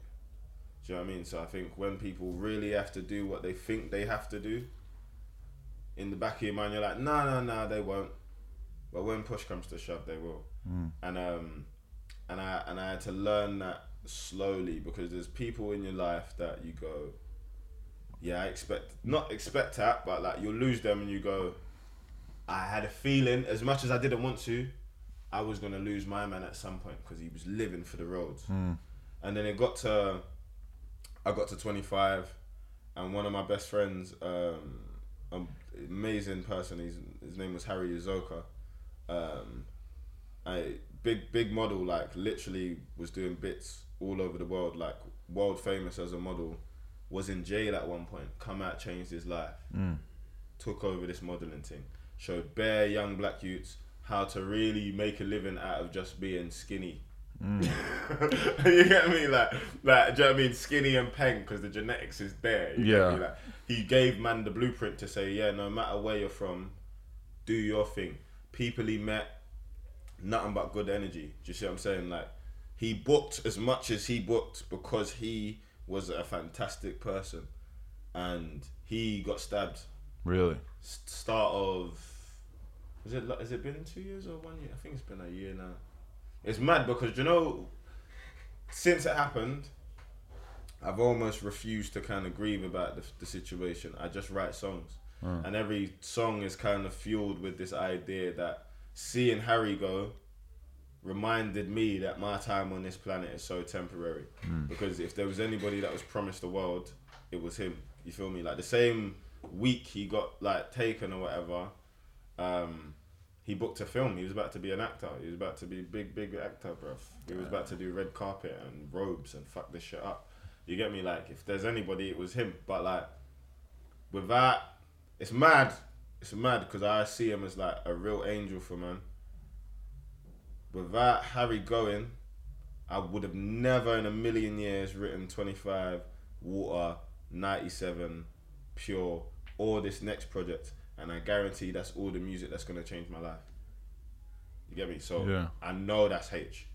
Do you know what I mean? So I think when people really have to do what they think they have to do, in the back of your mind you're like, no, no, no, they won't. But when push comes to shove, they will. And um, and I and I had to learn that slowly because there's people in your life that you go, yeah, I expect not expect that, but like you'll lose them and you go, I had a feeling as much as I didn't want to, I was gonna lose my man at some point because he was living for the roads. And then it got to, I got to 25, and one of my best friends, um, um amazing person, he's, his name was Harry Uzoka. Um, I big big model, like literally was doing bits all over the world, like world famous as a model. Was in jail at one point. Come out, changed his life. Took over this modeling thing. Showed bare young black youths how to really make a living out of just being skinny. Mm. (laughs) you get me, like, like, do you know what I mean? Skinny and peng because the genetics is there. You get Yeah. me? Like, he gave man the blueprint to say, yeah, no matter where you're from, do your thing. People he met, nothing but good energy. Do you see what I'm saying? Like, he booked as much as he booked because he was a fantastic person, and he got stabbed. Really? Start of, is it? Has it been two years or one year? I think it's been a year now. It's mad because you know, since it happened, I've almost refused to kind of grieve about the, the situation. I just write songs, mm. and every song is kind of fueled with this idea that seeing Harry go reminded me that my time on this planet is so temporary. Mm. Because if there was anybody that was promised the world, it was him. You feel me? Like the same week he got like taken or whatever, um, he booked a film. He was about to be an actor. He was about to be big, big actor, bruv. He was about to do red carpet and robes and fuck this shit up. You get me? Like, if there's anybody, it was him. But like, with that, it's mad. It's mad because I see him as like a real angel for man. Without Harry going, I would have never in a million years written 25, Water, 97, Pure, or this next project. And I guarantee that's all the music that's going to change my life. You get me? So Yeah. I know that's H.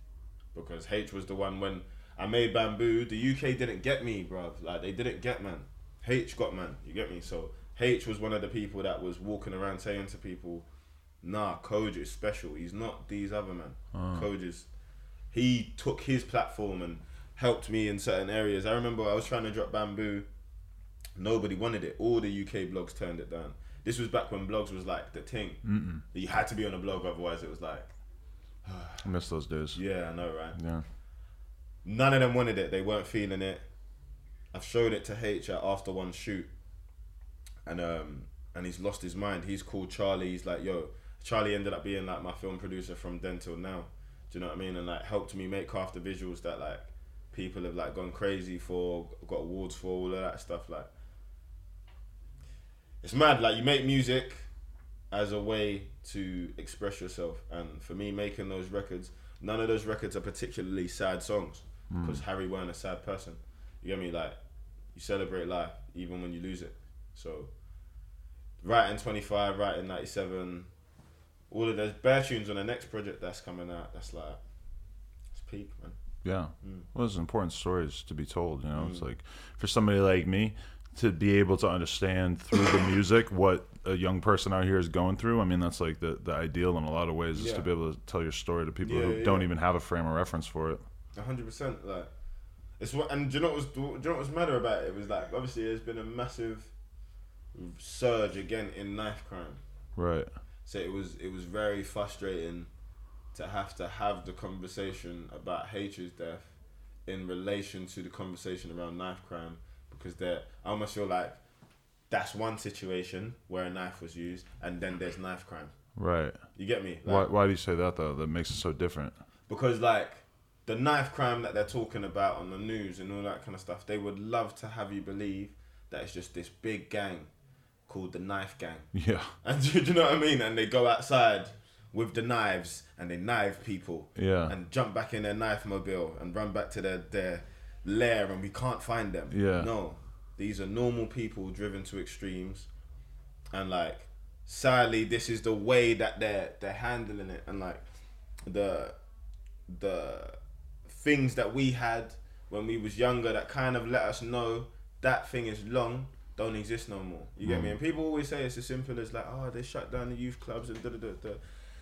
Because H was the one when I made Bambu, the UK didn't get me, bruv. Like, they didn't get man. H got man. You get me? So H was one of the people that was walking around saying to people, nah, Kojey is special. He's not these other men. Kojey's ah. he took his platform and helped me in certain areas. I remember I was trying to drop Bambu. Nobody wanted it. All the UK blogs turned it down. This was back when blogs was like the thing. Mm-mm. You had to be on a blog, otherwise it was like, I miss those days. yeah, I know, right? Yeah. None of them wanted it. They weren't feeling it. I've showed it to H after one shoot, and um, and he's lost his mind. He's called Charlie. He's like, yo, Charlie ended up being like my film producer from then till now. Do you know what I mean? And like helped me make half the visuals that like people have like gone crazy for, got awards for, all of that stuff. Like, it's mad. Like you make music as a way to express yourself, and for me, making those records, none of those records are particularly sad songs because Harry weren't a sad person. You get me? Like, you celebrate life even when you lose it. So, writing 25, writing 97, all of those bare tunes on the next project that's coming out, that's like, it's peak, man. Yeah. Mm. Well, there's important stories to be told. You know, it's like for somebody like me to be able to understand through the music what a young person out here is going through. I mean, that's like the, the ideal in a lot of ways is Yeah. to be able to tell your story to people Yeah, who yeah, don't even have a frame of reference for it. Hundred percent. Like, it's what, and do you know what was, do you know what was matter about it? It was like, obviously, there's been a massive surge again in knife crime. Right. So it was it was very frustrating to have to have the conversation about H's death in relation to the conversation around knife crime because there I almost feel like that's one situation where a knife was used and then there's knife crime. Right. You get me? Why, why do you say that though? That makes it so different. because like the knife crime that they're talking about on the news and all that kind of stuff, they would love to have you believe that it's just this big gang called the knife gang. (laughs) Yeah. And (laughs) do you know what I mean? And they go outside with the knives and they knife people. Yeah. And jump back in their knife mobile and run back to their, their lair and we can't find them. Yeah. No. These are normal people driven to extremes. And like sadly this is the way that they're they're handling it and like the the things that we had when we was younger that kind of let us know that thing is long don't exist no more. You get me? And people always say it's as simple as like, oh, they shut down the youth clubs and da da da da.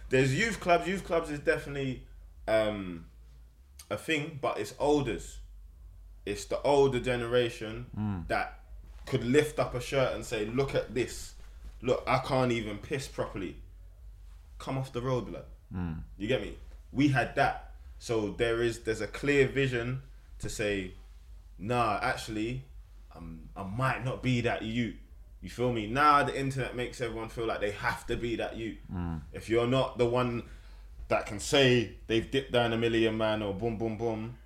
There's youth clubs. Youth clubs is definitely um, a thing, but it's olders. It's the older generation mm. that could lift up a shirt and say, "Look at this. Look, I can't even piss properly. Come off the road, blood." Mm. You get me? We had that, so there is there's a clear vision to say, "Nah, actually, um, I might not be that you." You feel me? Now the internet makes everyone feel like they have to be that you. Mm. If you're not the one that can say they've dipped down a million man or boom boom boom,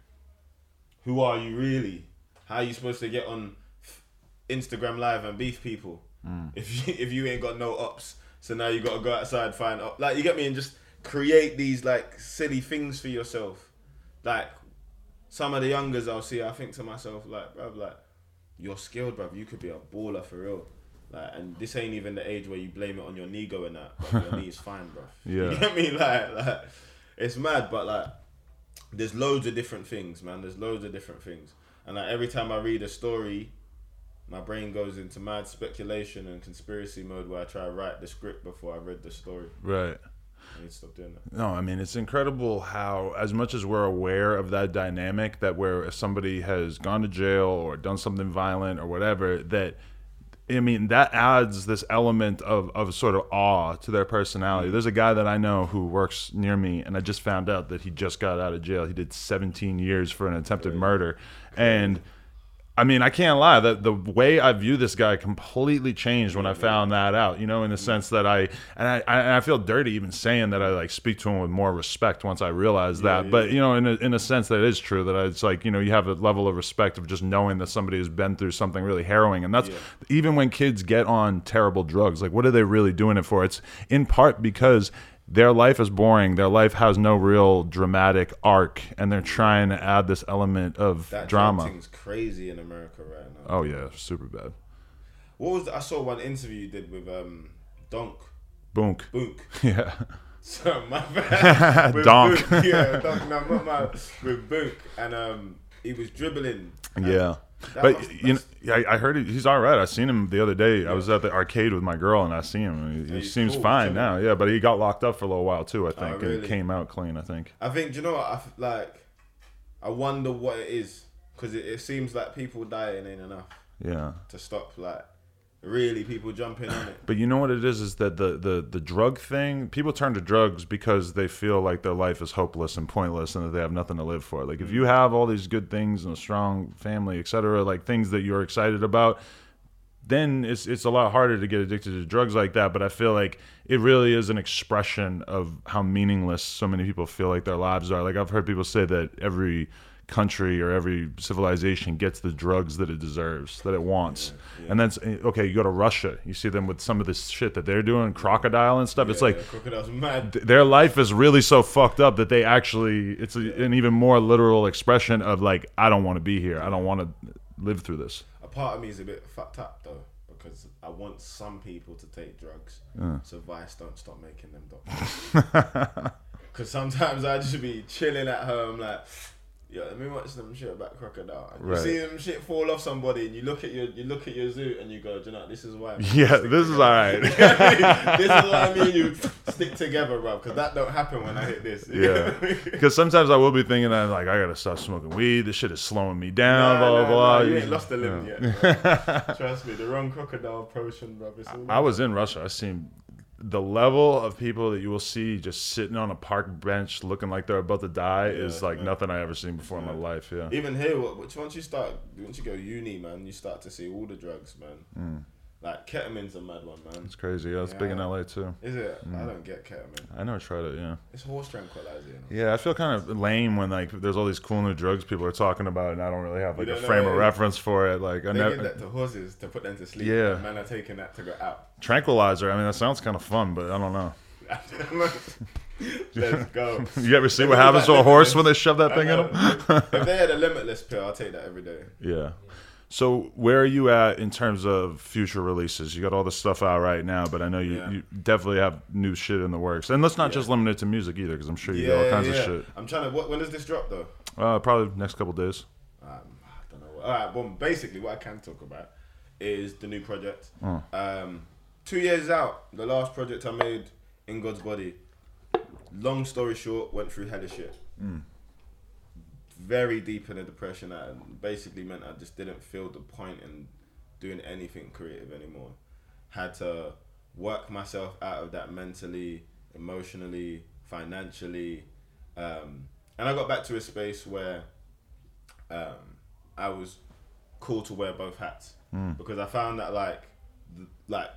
who are you really? How are you supposed to get on Instagram live and beef people mm. if you, if you ain't got no ups? So now you got to go outside find up. Like you get me and just create these like silly things for yourself. Like some of the youngers I'll see, I think to myself like, bruv, like you're skilled, bruv. You could be a baller for real. Like, and this ain't even the age where you blame it on your knee going that. But your (laughs) knee's fine, bruv. Yeah. You get me? Like, like, it's mad, but like, there's loads of different things, man. There's loads of different things. And like every time I read a story, my brain goes into mad speculation and conspiracy mode where I try to write the script before I read the story. Right. I need to stop doing that. No, I mean it's incredible how, as much as we're aware of that dynamic, that where if somebody has gone to jail or done something violent or whatever, that I mean that adds this element of of sort of awe to their personality. There's a guy that I know who works near me, and I just found out that he just got out of jail. He did 17 years for an attempted murder, and. I mean, I can't lie. That the way I view this guy completely changed when I found that out. You know, in the sense that I and I, I, and I feel dirty even saying that I like speak to him with more respect once I realized that. yeah. But you know, in a, in a sense that it is true that it's like you know you have a level of respect of just knowing that somebody has been through something really harrowing, and that's Yeah. even when kids get on terrible drugs. Like, what are they really doing it for? It's in part because their life is boring. Their life has no real dramatic arc, and they're trying to add this element of That drama. thing's crazy in America right now. Oh yeah, super bad. What was the, I saw one interview you did with um Donk Boonk. Boonk. (laughs) Yeah. (laughs) So my bad. (laughs) Donk. Boonk, yeah, Donk. No, not my with Boonk, and um, he was dribbling. and Yeah. That But you know, yeah, I I heard he- he's all right. I seen him the other day. I was at the arcade with my girl, and I see him. He, he seems cool, fine now. Yeah, but he got locked up for a little while too. I oh, think, and really? came out clean. I think. I think. Do you know what? I like. I wonder what it is because it, it seems like people dying ain't enough Yeah. to stop. Like, really, people jumping on it. But you know what it is is that the, the the drug thing, people turn to drugs because they feel like their life is hopeless and pointless and that they have nothing to live for. Like if you mm-hmm. have all these good things and a strong family, etc., like things that you're excited about, then it's it's a lot harder to get addicted to drugs like that. But I feel like it really is an expression of how meaningless so many people feel like their lives are. Like I've heard people say that every country or every civilization gets the drugs that it deserves, that it wants. And that's eh, okay, you go to Russia, you see them with some of this shit that they're doing, crocodile and stuff. it's like crocodile's mad. th- their life is really so fucked up that they actually it's a, an even more literal expression of like I don't want to be here. I don't want to live through this. A part of me is a bit fucked up though because I want some people to take drugs, so Vice don't stop making them. Because (laughs) (laughs) sometimes I just be chilling at home like. Yeah, let me watch them shit about crocodile. And Right. You see them shit fall off somebody, and you look at your you look at your zoo, and you go, "Do you know, this is why." I'm (laughs) Yeah, this is all right. (laughs) this is why I mean you (laughs) stick together, bro. Because that don't happen when I hit this. Yeah, know what I mean? because sometimes I will be thinking that like I gotta stop smoking weed. This shit is slowing me down. Nah, blah blah nah, blah. nah, you You- ain't lost the limb yeah. yet. Trust me, the wrong crocodile potion, bro. All I was in Russia. I seen the level of people that you will see just sitting on a park bench looking like they're about to die is like yeah. nothing I ever seen before in my life. Yeah. Even here, which once you start, once you go uni, man, you start to see all the drugs, man. Mm. Like ketamine's a mad one, man. It's crazy. Yeah, it's big in LA too. Is it? I mm. don't get ketamine. I never tried it. Yeah. It's horse tranquilizer. You know? Yeah, I feel kind of lame when like there's all these cool new drugs people are talking about, and I don't really have like a know frame of reference for it. Like I They give never that to horses to put them to sleep. Yeah. and Man are taking that to go out. (laughs) tranquilizer. I mean, that sounds kind of fun, but I don't know. (laughs) Let's go. (laughs) You ever see what happens to a horse when they shove that I thing in them? if they had a limitless pill, I'll take that every day. Yeah. So where are you at in terms of future releases? You got all the stuff out right now, but I know you, Yeah. you definitely have new shit in the works. And let's not Yeah. just limit it to music either, because I'm sure you got all kinds of shit. I'm trying to. What, when does this drop though? Uh, probably next couple days. Um, I don't know. All right. Well, basically, what I can talk about is the new project. Um, two years out, the last project I made in God's Body. Long story short, went through hella shit. Very deep in a depression. That basically meant I just didn't feel the point in doing anything creative anymore. Had to work myself out of that mentally, emotionally, financially, um, and I got back to a space where um, I was cool to wear both hats because I found that like th- like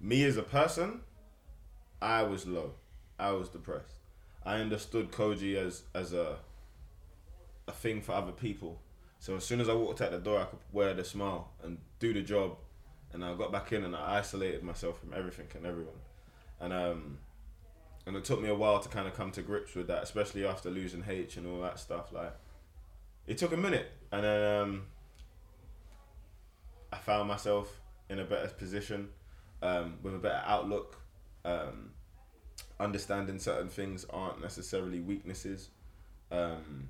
me as a person, I was low, I was depressed. I understood Kojey as as a a thing for other people. So as soon as I walked out the door, I could wear the smile and do the job, and I got back in and I isolated myself from everything and everyone, and um, and it took me a while to kind of come to grips with that, especially after losing H and all that stuff. Like, it took a minute, and then um, I found myself in a better position, um, with a better outlook. Um, understanding certain things aren't necessarily weaknesses, um,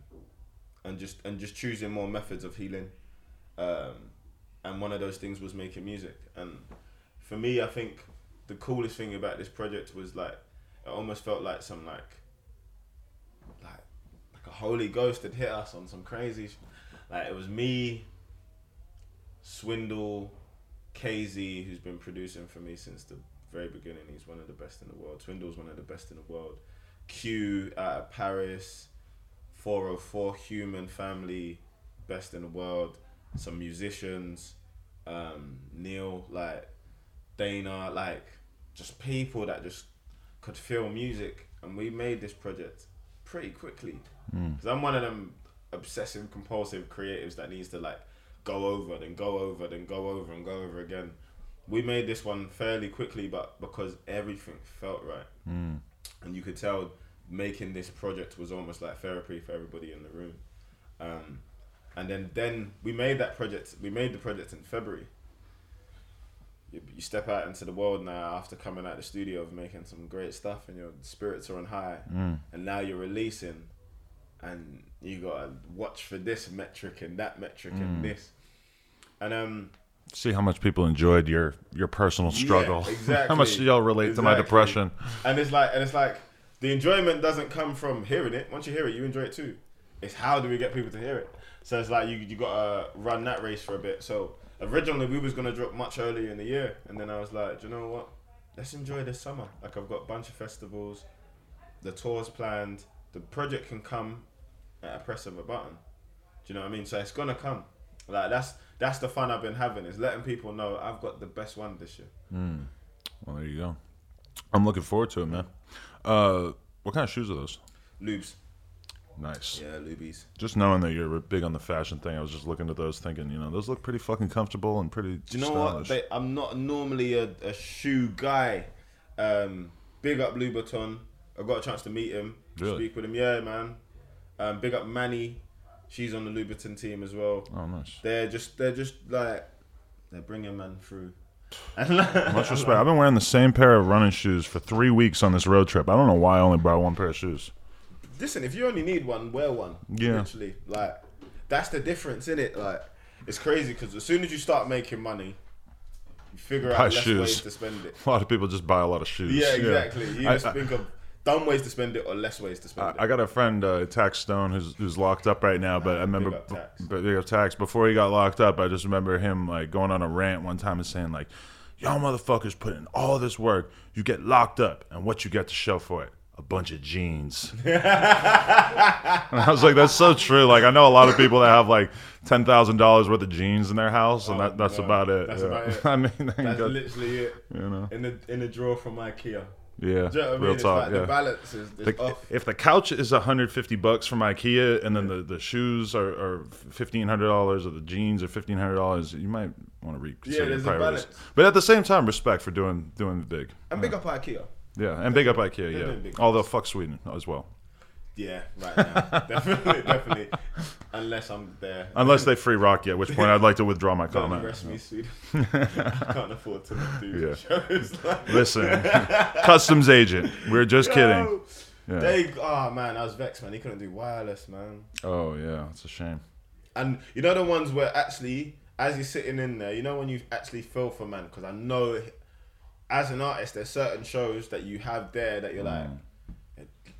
and just and just choosing more methods of healing. Um, and one of those things was making music. And for me, I think the coolest thing about this project was like it almost felt like some like like like a holy ghost had hit us on some crazy like it was me swindle KZ who's been producing for me since the very beginning he's one of the best in the world swindle's one of the best in the world Q out of Paris 404 human family best in the world some musicians um Neil like Dana like just people that just could feel music. And we made this project pretty quickly. Because i'm one of them obsessive compulsive creatives that needs to like go over then go over then go over and go over again. We made this one fairly quickly but because everything felt right. And you could tell making this project was almost like therapy for everybody in the room. Um, and then then we made that project we made the project in february. You, you step out into the world now after coming out of the studio of making some great stuff and your spirits are on high. And now you're releasing and you gotta watch for this metric and that metric and this. And um See how much people enjoyed your your personal struggle. Yeah, (laughs) exactly. how much do y'all relate to my depression? and it's like and it's like the enjoyment doesn't come from hearing it. Once you hear it you enjoy it too. It's how do we get people to hear it? So it's like you, you gotta run that race for a bit. So originally we was gonna drop much earlier in the year and then i was like do you know what? Let's enjoy this summer. Like i've got a bunch of festivals the tours planned the project can come at a press of a button. Do you know what i mean? So it's gonna come. Like that's that's the fun i've been having is letting people know i've got the best one this year. Hmm. Well, there you go. I'm looking forward to it, man. Uh, what kind of shoes are those? lubes Nice. yeah lubies Just knowing that you're big on the fashion thing, I was just looking at those, thinking, you know, those look pretty fucking comfortable and pretty. Do you know stylish. what? They, I'm not normally a, a shoe guy. Um, big up Louboutin. I got a chance to meet him, Really? speak with him. Yeah, man. Um, big up Manny. She's on the Louboutin team as well. oh, nice. They're just, they're just like, they're bringing man through. (laughs) Much respect. I've been wearing the same pair of running shoes for three weeks on this road trip. I don't know why I only brought one pair of shoes. listen, if you only need one, wear one. Yeah. Literally, like, that's the difference in it. Like, it's crazy because as soon as you start making money, you figure Buy out less shoes. ways to spend it. (laughs) A lot of people just buy a lot of shoes. Yeah, exactly. You I- just I- think of dumb ways to spend it or less ways to spend I, I got a friend, uh, Taxstone, who's who's locked up right now. But I remember, big up Tax. but big up Tax. Before he got locked up, I just remember him like going on a rant one time and saying like, "Y'all motherfuckers put in all this work, you get locked up, and what you get to show for it." A bunch of jeans. (laughs) and I was like, "That's so true." Like, I know a lot of people that have like ten thousand dollars worth of jeans in their house, and Oh, that, that's no. about it. That's yeah. about (laughs) it. I mean, That's got- literally it. you know, In the in the drawer from IKEA. Yeah, you know I mean? real talk. like yeah. the balance is, is The- if the couch is 150 bucks from IKEA and then the, the shoes are, are fifteen hundred dollars or the jeans are fifteen hundred dollars, you might want to reconsider Yeah, your priorities. But at the same time, respect for doing doing the big. And big up IKEA. Yeah, and big up IKEA. Yeah, although fuck Sweden as well. Yeah, right now. (laughs) definitely, definitely. Unless I'm there. Unless they free Rocky, at which point I'd like to withdraw my Don't comment. arrest me, Sweden. (laughs) I can't afford to not do Yeah. shows. Like, Listen, customs agent. We're just kidding. Yeah. They, oh man, I was vexed, man. He couldn't do wireless, man. Oh yeah, it's a shame. And you know the ones where actually, as you're sitting in there, you know when you actually feel for man, because I know, as an artist, there's certain shows that you have there that you're like, mm.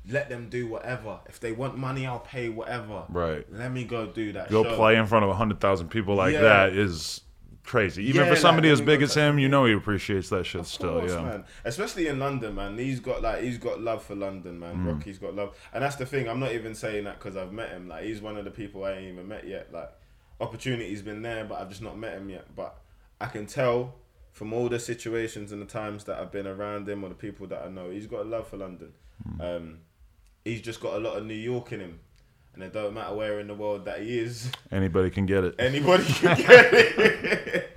Let them do whatever. If they want money, I'll pay whatever. Right. Let me go do that. Go show. play in front of hundred thousand people like Yeah. that is crazy. Even Yeah, for somebody like, as big as him, you know he appreciates that shit Of still. course, yeah. man. Especially in London, man. He's got like he's got love for London, man. Mm. Rocky's got love, and that's the thing. I'm not even saying that because I've met him. Like he's one of the people I ain't even met yet. Like opportunity's been there, but I've just not met him yet. But I can tell from all the situations and the times that I've been around him or the people that I know, he's got a love for London. Mm. Um, he's just got a lot of New York in him, and it don't matter where in the world that he is, Anybody can get it. anybody can (laughs) get it.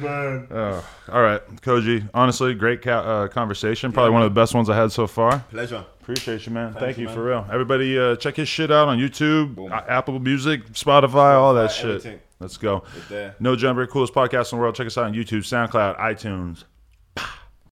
man. Oh, all right, Kojey. Honestly, great ca- uh, conversation. Probably Yeah, one of the best ones I had so far. Pleasure. Appreciate you, man. Thank, Thank you, you, man. for real. Everybody, uh, check his shit out on YouTube, Boom. uh, Apple Music, Spotify, all that Spotify, shit. everything. Let's go. There. No Jumper, coolest podcast in the world. Check us out on YouTube, SoundCloud, iTunes.